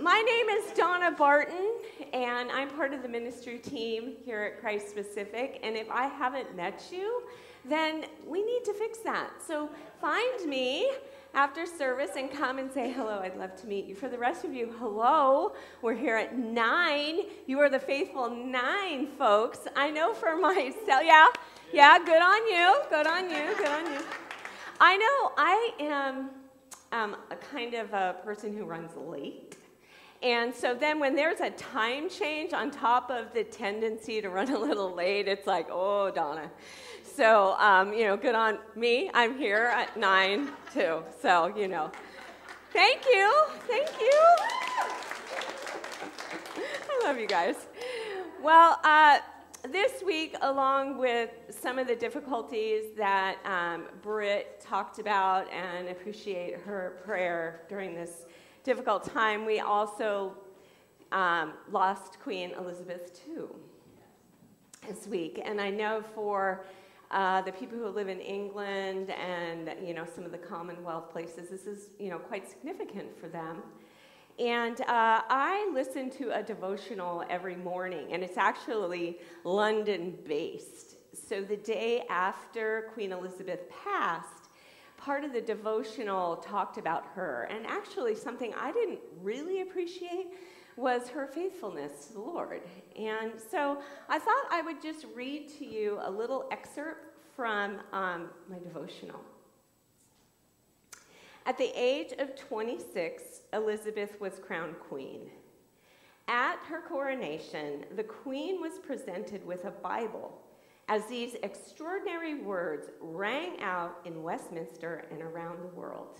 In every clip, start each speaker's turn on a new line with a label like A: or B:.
A: My name is Donna Barton, and I'm part of the ministry team here at Christ Pacific. And if I haven't met you, then we need to fix that. So find me after service and come and say hello. I'd love to meet you. For the rest of you, hello. We're here at nine. You are the faithful nine folks. I know for myself, yeah, yeah, good on you, good on you, good on you. I know I am um, a kind of a person who runs late. And so then when there's a time change on top of the tendency to run a little late, it's like, oh, Donna. So, um, you know, good on me. I'm here at 9 too. So, you know, thank you. Thank you. I love you guys. Well, uh, this week, along with some of the difficulties that um, Britt talked about and appreciate her prayer during this difficult time, we also um, lost Queen Elizabeth II this week. And I know for uh, the people who live in England and you know some of the Commonwealth places, this is you know quite significant for them. And uh, I listen to a devotional every morning, and it's actually London based. So the day after Queen Elizabeth passed, part of the devotional talked about her. And actually, something I didn't really appreciate was her faithfulness to the Lord. And so I thought I would just read to you a little excerpt from um, my devotional. At the age of 26, Elizabeth was crowned queen. At her coronation, the queen was presented with a Bible as these extraordinary words rang out in Westminster and around the world.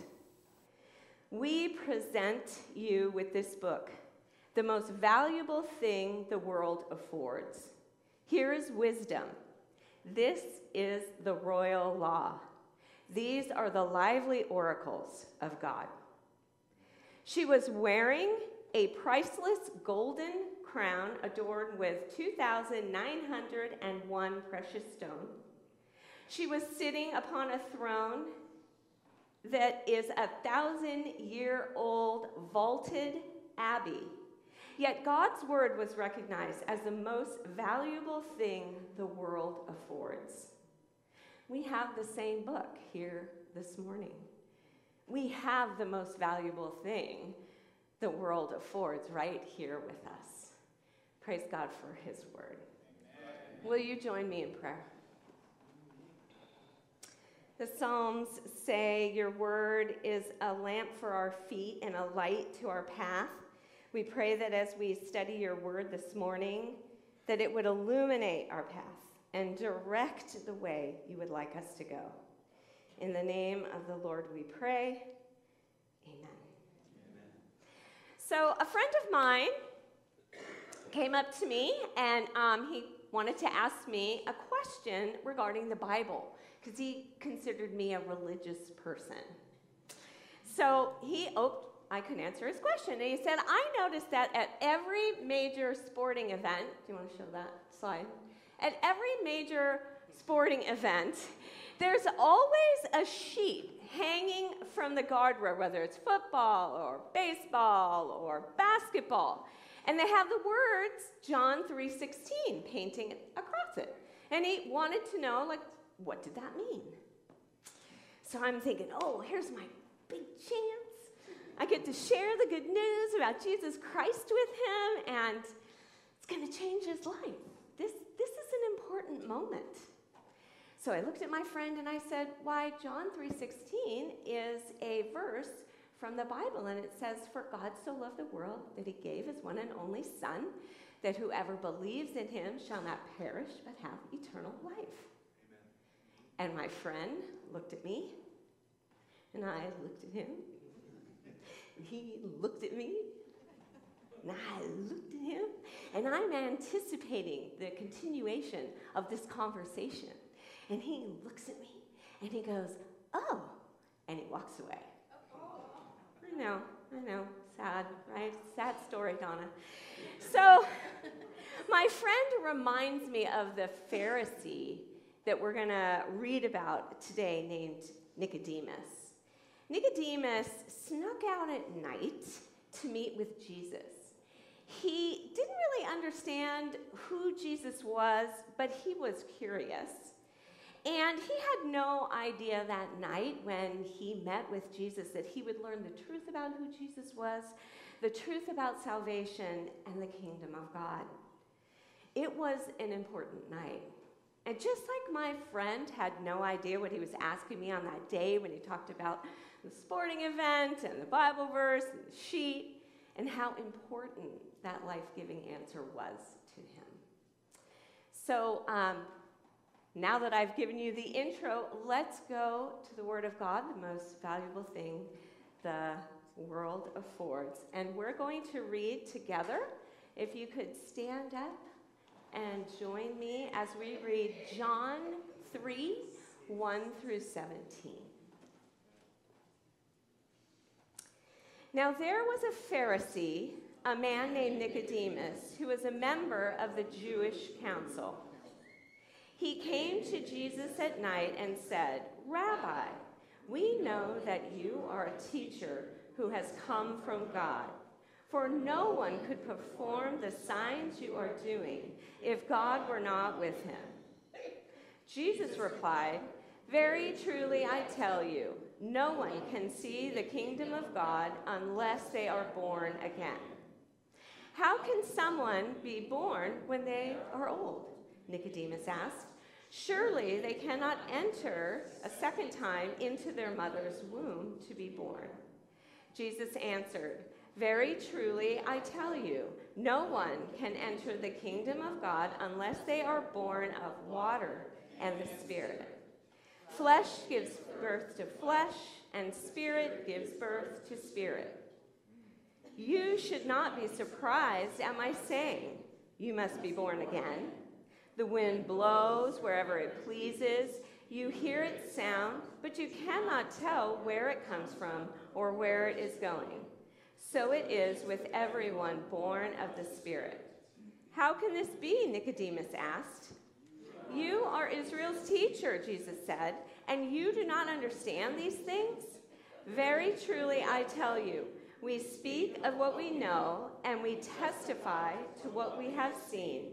A: We present you with this book, the most valuable thing the world affords. Here is wisdom. This is the royal law. These are the lively oracles of God. She was wearing a priceless golden crown adorned with 2,901 precious stones. She was sitting upon a throne that is a thousand year old vaulted abbey. Yet God's word was recognized as the most valuable thing the world affords. We have the same book here this morning. We have the most valuable thing the world affords right here with us. Praise God for his word. Amen. Will you join me in prayer? The Psalms say, Your word is a lamp for our feet and a light to our path. We pray that as we study your word this morning, that it would illuminate our path and direct the way you would like us to go. In the name of the Lord we pray. Amen. Amen. So, a friend of mine came up to me and um, he wanted to ask me a question regarding the Bible because he considered me a religious person. So he, oh, I could answer his question. And he said, I noticed that at every major sporting event, do you want to show that slide? At every major sporting event, there's always a sheet hanging from the guardrail, whether it's football or baseball or basketball. And they have the words John 3:16 painting across it. And he wanted to know like what did that mean? So I'm thinking, "Oh, here's my big chance. I get to share the good news about Jesus Christ with him and it's going to change his life. This this is an important moment." So I looked at my friend and I said, "Why John 3:16 is a verse from the Bible, and it says, For God so loved the world that he gave his one and only Son, that whoever believes in him shall not perish but have eternal life. Amen. And my friend looked at me, and I looked at him. he looked at me, And I looked at him, and I'm anticipating the continuation of this conversation. And he looks at me, and he goes, Oh, and he walks away. Oh. I know, I know, sad, right? Sad story, Donna. So, my friend reminds me of the Pharisee that we're going to read about today named Nicodemus. Nicodemus snuck out at night to meet with Jesus. He didn't really understand who Jesus was, but he was curious. And he had no idea that night when he met with Jesus that he would learn the truth about who Jesus was, the truth about salvation, and the kingdom of God. It was an important night. And just like my friend had no idea what he was asking me on that day when he talked about the sporting event and the Bible verse and the sheet, and how important that life giving answer was to him. So, um, now that I've given you the intro, let's go to the Word of God, the most valuable thing the world affords. And we're going to read together. If you could stand up and join me as we read John 3 1 through 17. Now there was a Pharisee, a man named Nicodemus, who was a member of the Jewish council. He came to Jesus at night and said, Rabbi, we know that you are a teacher who has come from God. For no one could perform the signs you are doing if God were not with him. Jesus replied, Very truly I tell you, no one can see the kingdom of God unless they are born again. How can someone be born when they are old? Nicodemus asked. Surely they cannot enter a second time into their mother's womb to be born. Jesus answered, very truly, I tell you, no one can enter the kingdom of God unless they are born of water and the Spirit. Flesh gives birth to flesh, and spirit gives birth to spirit. You should not be surprised at my saying, You must be born again. The wind blows wherever it pleases. You hear its sound, but you cannot tell where it comes from or where it is going. So it is with everyone born of the Spirit. How can this be? Nicodemus asked. You are Israel's teacher, Jesus said, and you do not understand these things? Very truly, I tell you, we speak of what we know and we testify to what we have seen,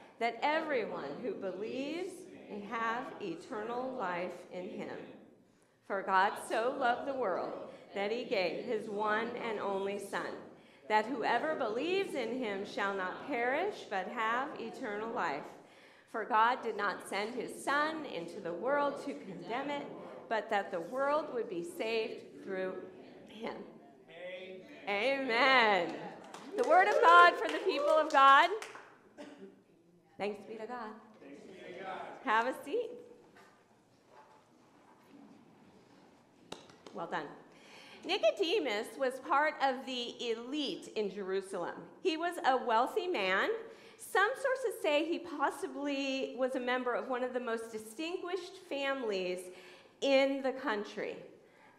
A: that everyone who believes may have eternal life in him. For God so loved the world that he gave his one and only Son that whoever believes in him shall not perish, but have eternal life. For God did not send his Son into the world to condemn it, but that the world would be saved through him. Amen. Amen. The word of God for the people of God. Thanks be to God. Be to God. Have a seat. Well done. Nicodemus was part of the elite in Jerusalem. He was a wealthy man. Some sources say he possibly was a member of one of the most distinguished families in the country.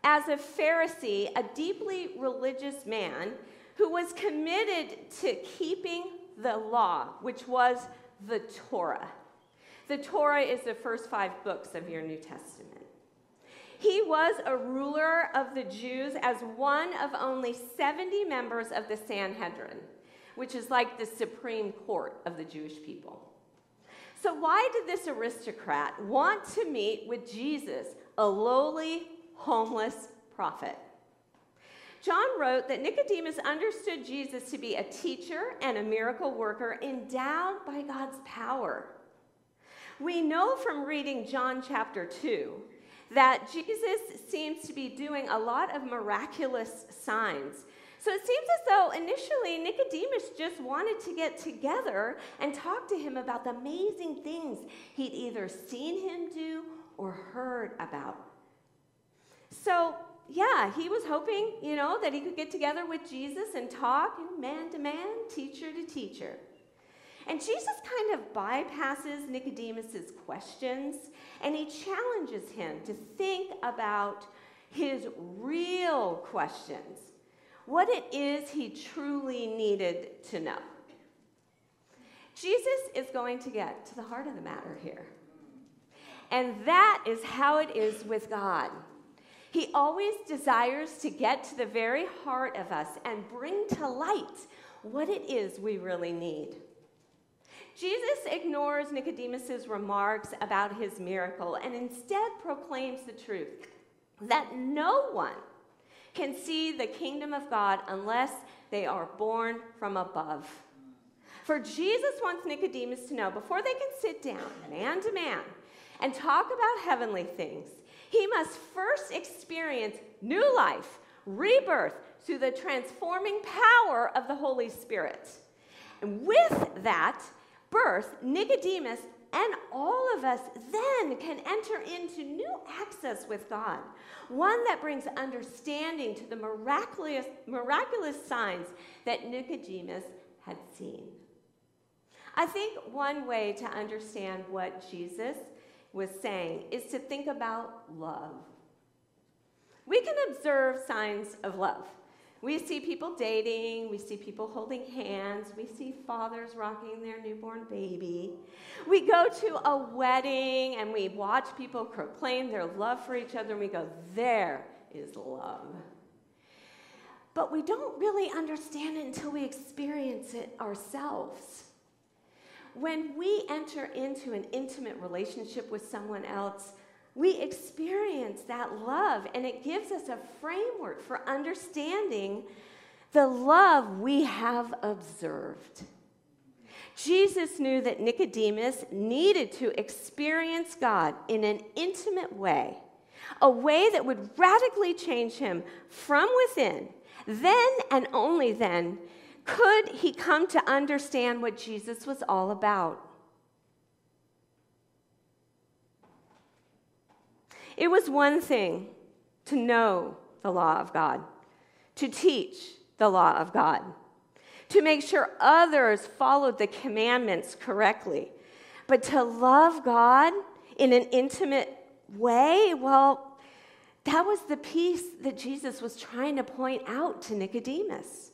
A: As a Pharisee, a deeply religious man who was committed to keeping the law, which was the Torah. The Torah is the first five books of your New Testament. He was a ruler of the Jews as one of only 70 members of the Sanhedrin, which is like the supreme court of the Jewish people. So, why did this aristocrat want to meet with Jesus, a lowly, homeless prophet? John wrote that Nicodemus understood Jesus to be a teacher and a miracle worker endowed by God's power. We know from reading John chapter 2 that Jesus seems to be doing a lot of miraculous signs. So it seems as though initially Nicodemus just wanted to get together and talk to him about the amazing things he'd either seen him do or heard about. So, yeah, he was hoping, you know, that he could get together with Jesus and talk, know, man to man, teacher to teacher. And Jesus kind of bypasses Nicodemus's questions and he challenges him to think about his real questions, what it is he truly needed to know. Jesus is going to get to the heart of the matter here. And that is how it is with God. He always desires to get to the very heart of us and bring to light what it is we really need. Jesus ignores Nicodemus's remarks about his miracle and instead proclaims the truth that no one can see the kingdom of God unless they are born from above. For Jesus wants Nicodemus to know before they can sit down, man to man, and talk about heavenly things, he must first experience new life, rebirth through the transforming power of the Holy Spirit. And with that birth, Nicodemus and all of us then can enter into new access with God, one that brings understanding to the miraculous, miraculous signs that Nicodemus had seen. I think one way to understand what Jesus was saying is to think about love. We can observe signs of love. We see people dating, we see people holding hands, we see fathers rocking their newborn baby. We go to a wedding and we watch people proclaim their love for each other, and we go, there is love. But we don't really understand it until we experience it ourselves. When we enter into an intimate relationship with someone else, we experience that love, and it gives us a framework for understanding the love we have observed. Jesus knew that Nicodemus needed to experience God in an intimate way, a way that would radically change him from within. Then and only then could he come to understand what Jesus was all about. It was one thing to know the law of God, to teach the law of God, to make sure others followed the commandments correctly. But to love God in an intimate way, well, that was the piece that Jesus was trying to point out to Nicodemus.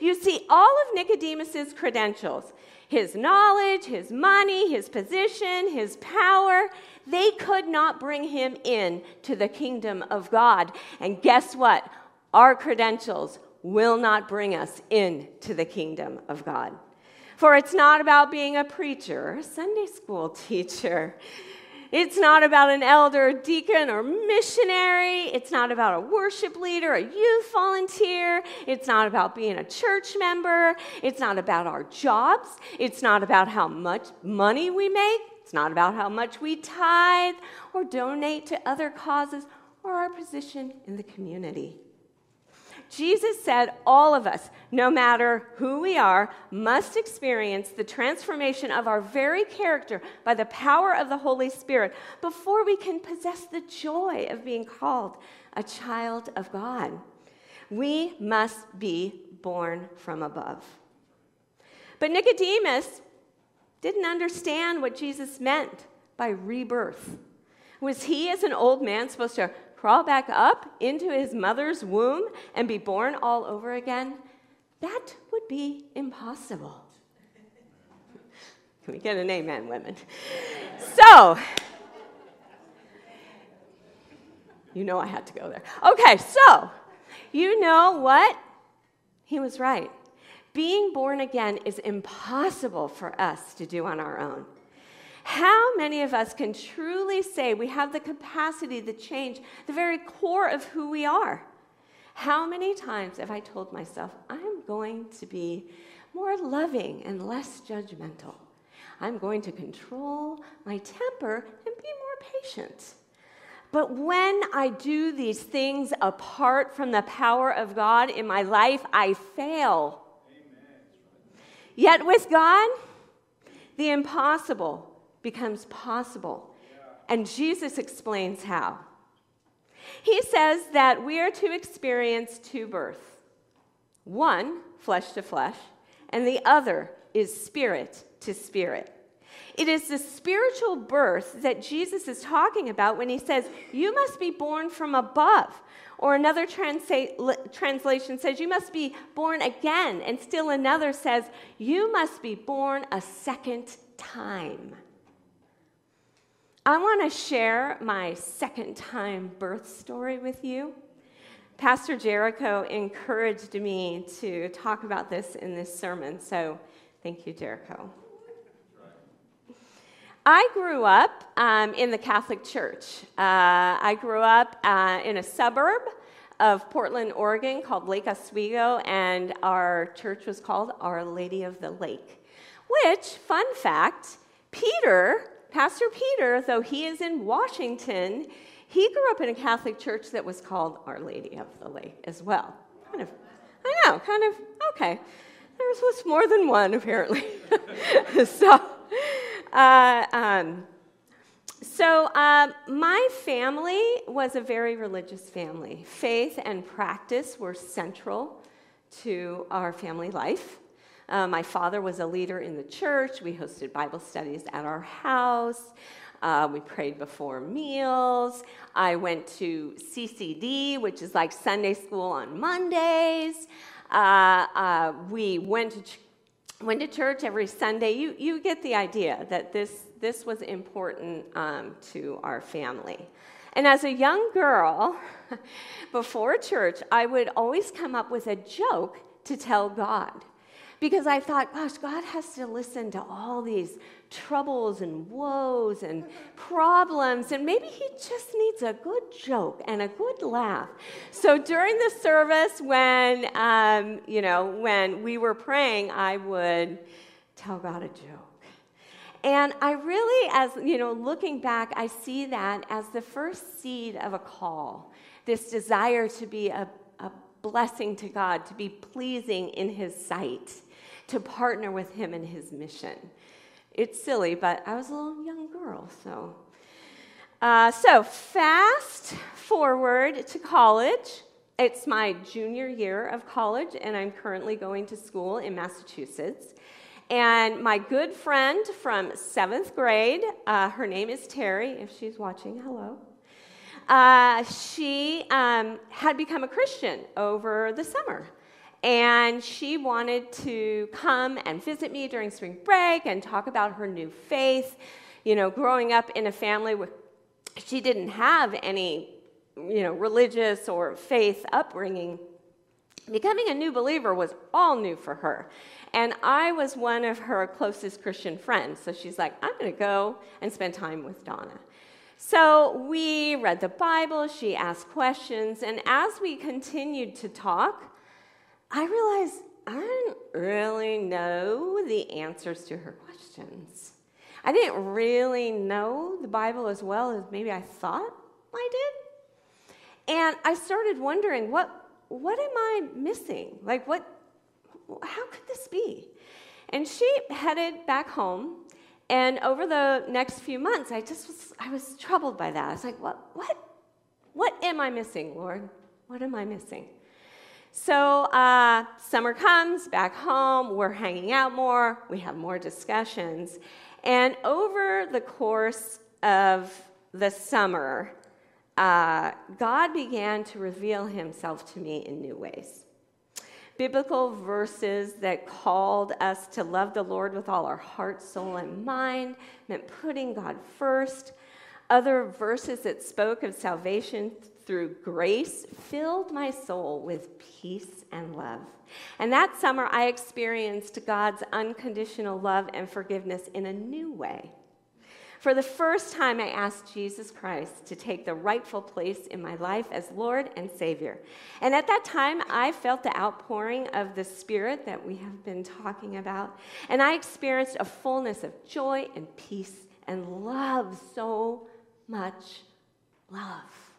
A: You see, all of Nicodemus's credentials, his knowledge, his money, his position, his power, they could not bring him in to the kingdom of God. And guess what? Our credentials will not bring us into the kingdom of God. For it's not about being a preacher, a Sunday school teacher. It's not about an elder, deacon, or missionary. It's not about a worship leader, a youth volunteer. It's not about being a church member. It's not about our jobs. It's not about how much money we make. It's not about how much we tithe or donate to other causes or our position in the community. Jesus said all of us, no matter who we are, must experience the transformation of our very character by the power of the Holy Spirit before we can possess the joy of being called a child of God. We must be born from above. But Nicodemus didn't understand what Jesus meant by rebirth. Was he, as an old man, supposed to crawl back up into his mother's womb and be born all over again, that would be impossible. Can we get an amen, women? So, you know I had to go there. Okay, so, you know what? He was right. Being born again is impossible for us to do on our own. How many of us can truly say we have the capacity to change the very core of who we are? How many times have I told myself, I'm going to be more loving and less judgmental? I'm going to control my temper and be more patient. But when I do these things apart from the power of God in my life, I fail. Yet with God, the impossible becomes possible. And Jesus explains how. He says that we are to experience two births one, flesh to flesh, and the other is spirit to spirit. It is the spiritual birth that Jesus is talking about when he says, You must be born from above. Or another transa- translation says, You must be born again. And still another says, You must be born a second time. I want to share my second time birth story with you. Pastor Jericho encouraged me to talk about this in this sermon, so thank you, Jericho. I grew up um, in the Catholic Church. Uh, I grew up uh, in a suburb of Portland, Oregon called Lake Oswego, and our church was called Our Lady of the Lake. Which, fun fact, Peter, Pastor Peter, though he is in Washington, he grew up in a Catholic church that was called Our Lady of the Lake as well. Kind of, I know, kind of, okay. There was more than one, apparently. so, uh, um, so, um, my family was a very religious family. Faith and practice were central to our family life. Uh, my father was a leader in the church. We hosted Bible studies at our house. Uh, we prayed before meals. I went to CCD, which is like Sunday school on Mondays. Uh, uh we went to ch- went to church every Sunday. You, you get the idea that this, this was important um, to our family. And as a young girl, before church, I would always come up with a joke to tell God because I thought, gosh, God has to listen to all these troubles and woes and problems, and maybe He just needs a good joke and a good laugh. So during the service, when um, you know when we were praying, I would tell God a joke. And I really, as you know, looking back, I see that as the first seed of a call, this desire to be a, a blessing to God, to be pleasing in His sight to partner with him in his mission. It's silly, but I was a little young girl, so. Uh, so, fast forward to college. It's my junior year of college, and I'm currently going to school in Massachusetts. And my good friend from seventh grade, uh, her name is Terry, if she's watching, hello. Uh, she um, had become a Christian over the summer. And she wanted to come and visit me during spring break and talk about her new faith. You know, growing up in a family where she didn't have any, you know, religious or faith upbringing. Becoming a new believer was all new for her. And I was one of her closest Christian friends. So she's like, I'm going to go and spend time with Donna. So we read the Bible, she asked questions, and as we continued to talk, I realized I didn't really know the answers to her questions. I didn't really know the Bible as well as maybe I thought I did. And I started wondering, what, what am I missing? Like, what, how could this be? And she headed back home. And over the next few months, I just was, I was troubled by that. I was like, what, what, what am I missing, Lord? What am I missing? So uh, summer comes, back home, we're hanging out more, we have more discussions. And over the course of the summer, uh, God began to reveal himself to me in new ways. Biblical verses that called us to love the Lord with all our heart, soul, and mind meant putting God first. Other verses that spoke of salvation through grace filled my soul with peace and love. And that summer, I experienced God's unconditional love and forgiveness in a new way. For the first time, I asked Jesus Christ to take the rightful place in my life as Lord and Savior. And at that time, I felt the outpouring of the Spirit that we have been talking about. And I experienced a fullness of joy and peace and love, so much love.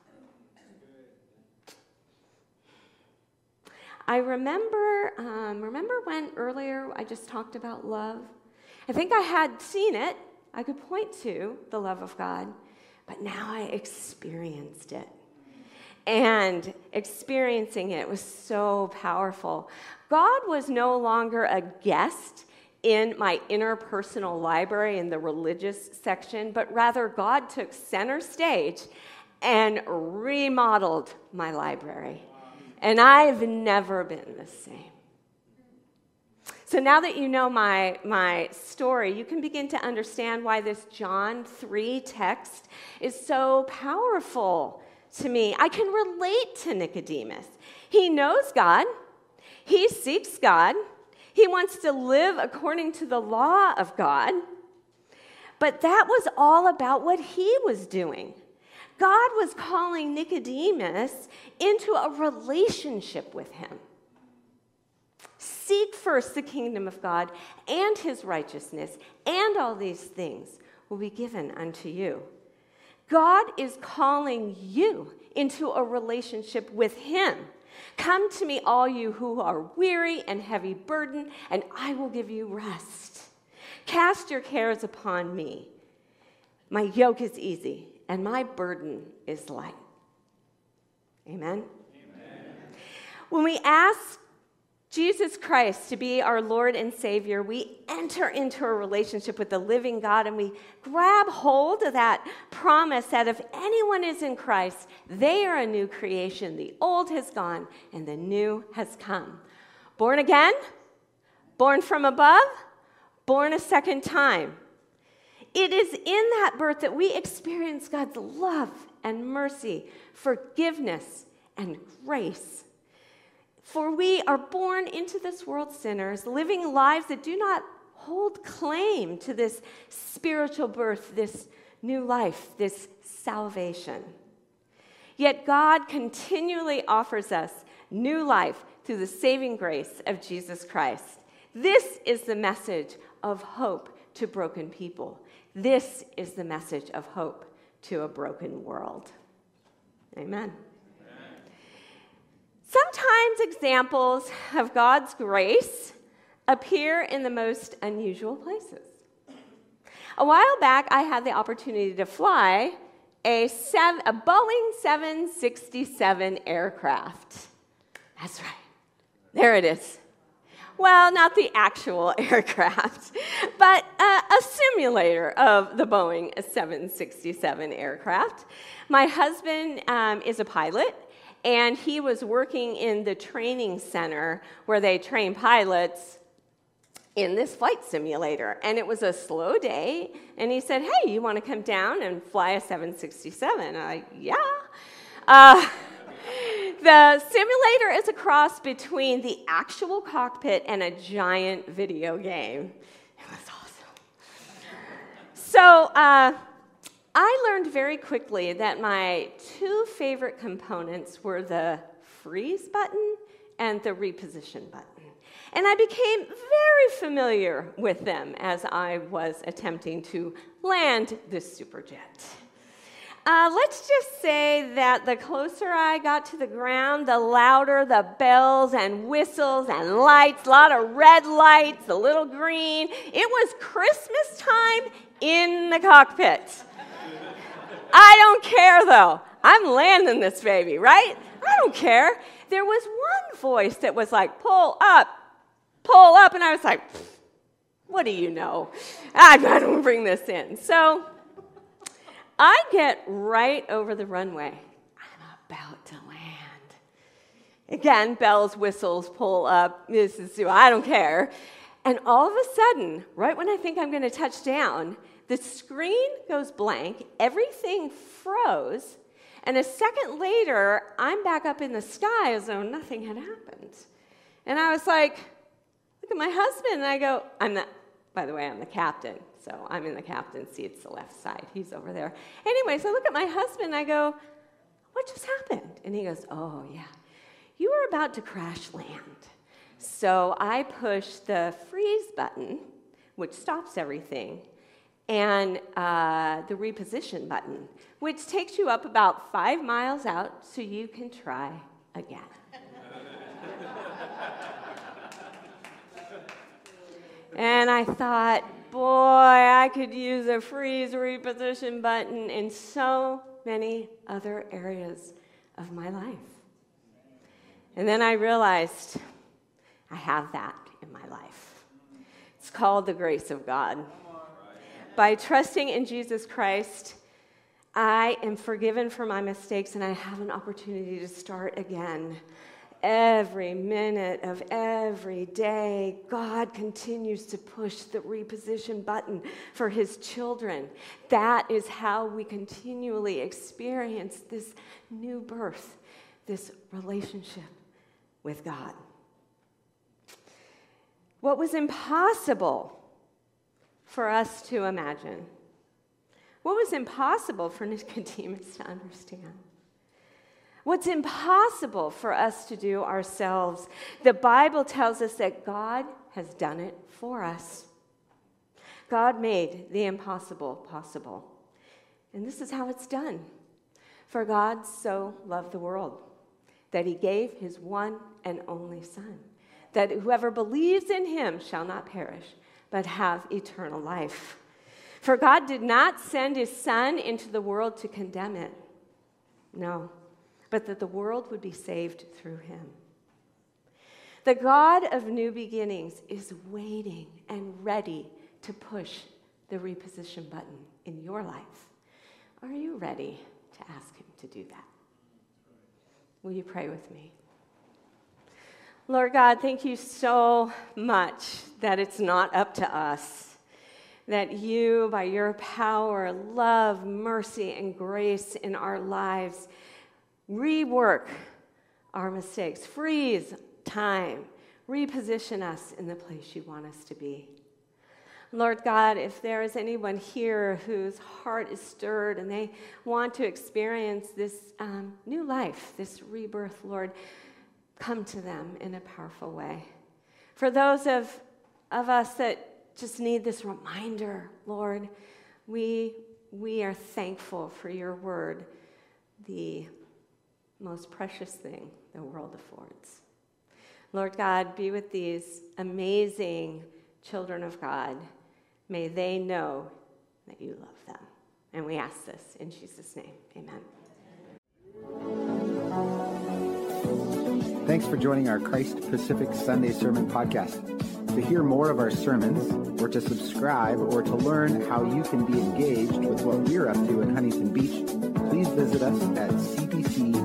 A: I remember, um, remember when earlier I just talked about love? I think I had seen it. I could point to the love of God, but now I experienced it. And experiencing it was so powerful. God was no longer a guest in my interpersonal library in the religious section, but rather God took center stage and remodeled my library. And I've never been the same. So now that you know my, my story, you can begin to understand why this John 3 text is so powerful to me. I can relate to Nicodemus. He knows God, he seeks God, he wants to live according to the law of God. But that was all about what he was doing. God was calling Nicodemus into a relationship with him. Seek first the kingdom of God and his righteousness, and all these things will be given unto you. God is calling you into a relationship with him. Come to me, all you who are weary and heavy burdened, and I will give you rest. Cast your cares upon me. My yoke is easy, and my burden is light. Amen? Amen. When we ask Jesus Christ to be our Lord and Savior, we enter into a relationship with the living God and we grab hold of that promise that if anyone is in Christ, they are a new creation. The old has gone and the new has come. Born again, born from above, born a second time. It is in that birth that we experience God's love and mercy, forgiveness and grace. For we are born into this world sinners, living lives that do not hold claim to this spiritual birth, this new life, this salvation. Yet God continually offers us new life through the saving grace of Jesus Christ. This is the message of hope to broken people. This is the message of hope to a broken world. Amen. Sometimes examples of God's grace appear in the most unusual places. A while back, I had the opportunity to fly a, seven, a Boeing 767 aircraft. That's right. There it is. Well, not the actual aircraft, but a, simulator of the Boeing 767 aircraft. My husband um, is a pilot, and he was working in the training center where they train pilots in this flight simulator. And it was a slow day. And he said, Hey, you want to come down and fly a 767? I, yeah. Uh, the simulator is a cross between the actual cockpit and a giant video game. It was awesome. So, uh, I learned very quickly that my two favorite components were the freeze button and the reposition button. And I became very familiar with them as I was attempting to land this superjet. Uh, let's just say that the closer I got to the ground, the louder the bells and whistles and lights, a lot of red lights, a little green. It was Christmas time in the cockpit. I don't care though. I'm landing this baby, right? I don't care. There was one voice that was like, pull up, pull up. And I was like, what do you know? I gotta bring this in. So I get right over the runway. I'm about to land. Again, bells, whistles, pull up. This is, I don't care. And all of a sudden, right when I think I'm going to touch down, the screen goes blank, everything froze, and a second later, I'm back up in the sky as though nothing had happened. And I was like, look at my husband, and I go, I'm not, By the way, I'm the captain, so I'm in the captain's seat, it's the left side. He's over there. Anyways, I look at my husband, I go, What just happened? And he goes, Oh, yeah. You were about to crash land. So I push the freeze button, which stops everything, and uh, the reposition button, which takes you up about five miles out so you can try again. and I thought, boy, I could use a freeze reposition button in so many other areas of my life. And then I realized I have that in my life. It's called the grace of God. By trusting in Jesus Christ, I am forgiven for my mistakes and I have an opportunity to start again. Every minute of every day, God continues to push the reposition button for his children. That is how we continually experience this new birth, this relationship with God. What was impossible for us to imagine? What was impossible for Nicodemus to understand? What's impossible for us to do ourselves? The Bible tells us that God has done it for us. God made the impossible possible. And this is how it's done. For God so loved the world that he gave his one and only Son, that whoever believes in him shall not perish, but have eternal life. For God did not send his Son into the world to condemn it, no, but that the world would be saved through him. The God of new beginnings is waiting and ready to push the reposition button in your life. Are you ready to ask him to do that? Will you pray with me? Lord God, thank you so much that it's not up to us, that you, by your power, love, mercy, and grace in our lives, rework our mistakes, freeze time, reposition us in the place you want us to be. Lord God, if there is anyone here whose heart is stirred and they want to experience this um, new life, this rebirth, Lord, come to them in a powerful way. For those of, of us that just need this reminder, Lord, we, we are thankful for your word, the most precious thing the world affords. Lord God, be with these amazing children of God. May they know that you love them. And we ask this in Jesus' name. Amen.
B: Thanks for joining our Christ Pacific Sunday Sermon Podcast. To hear more of our sermons, or to subscribe, or to learn how you can be engaged with what we're up to in Huntington Beach, please visit us at cpchb.org.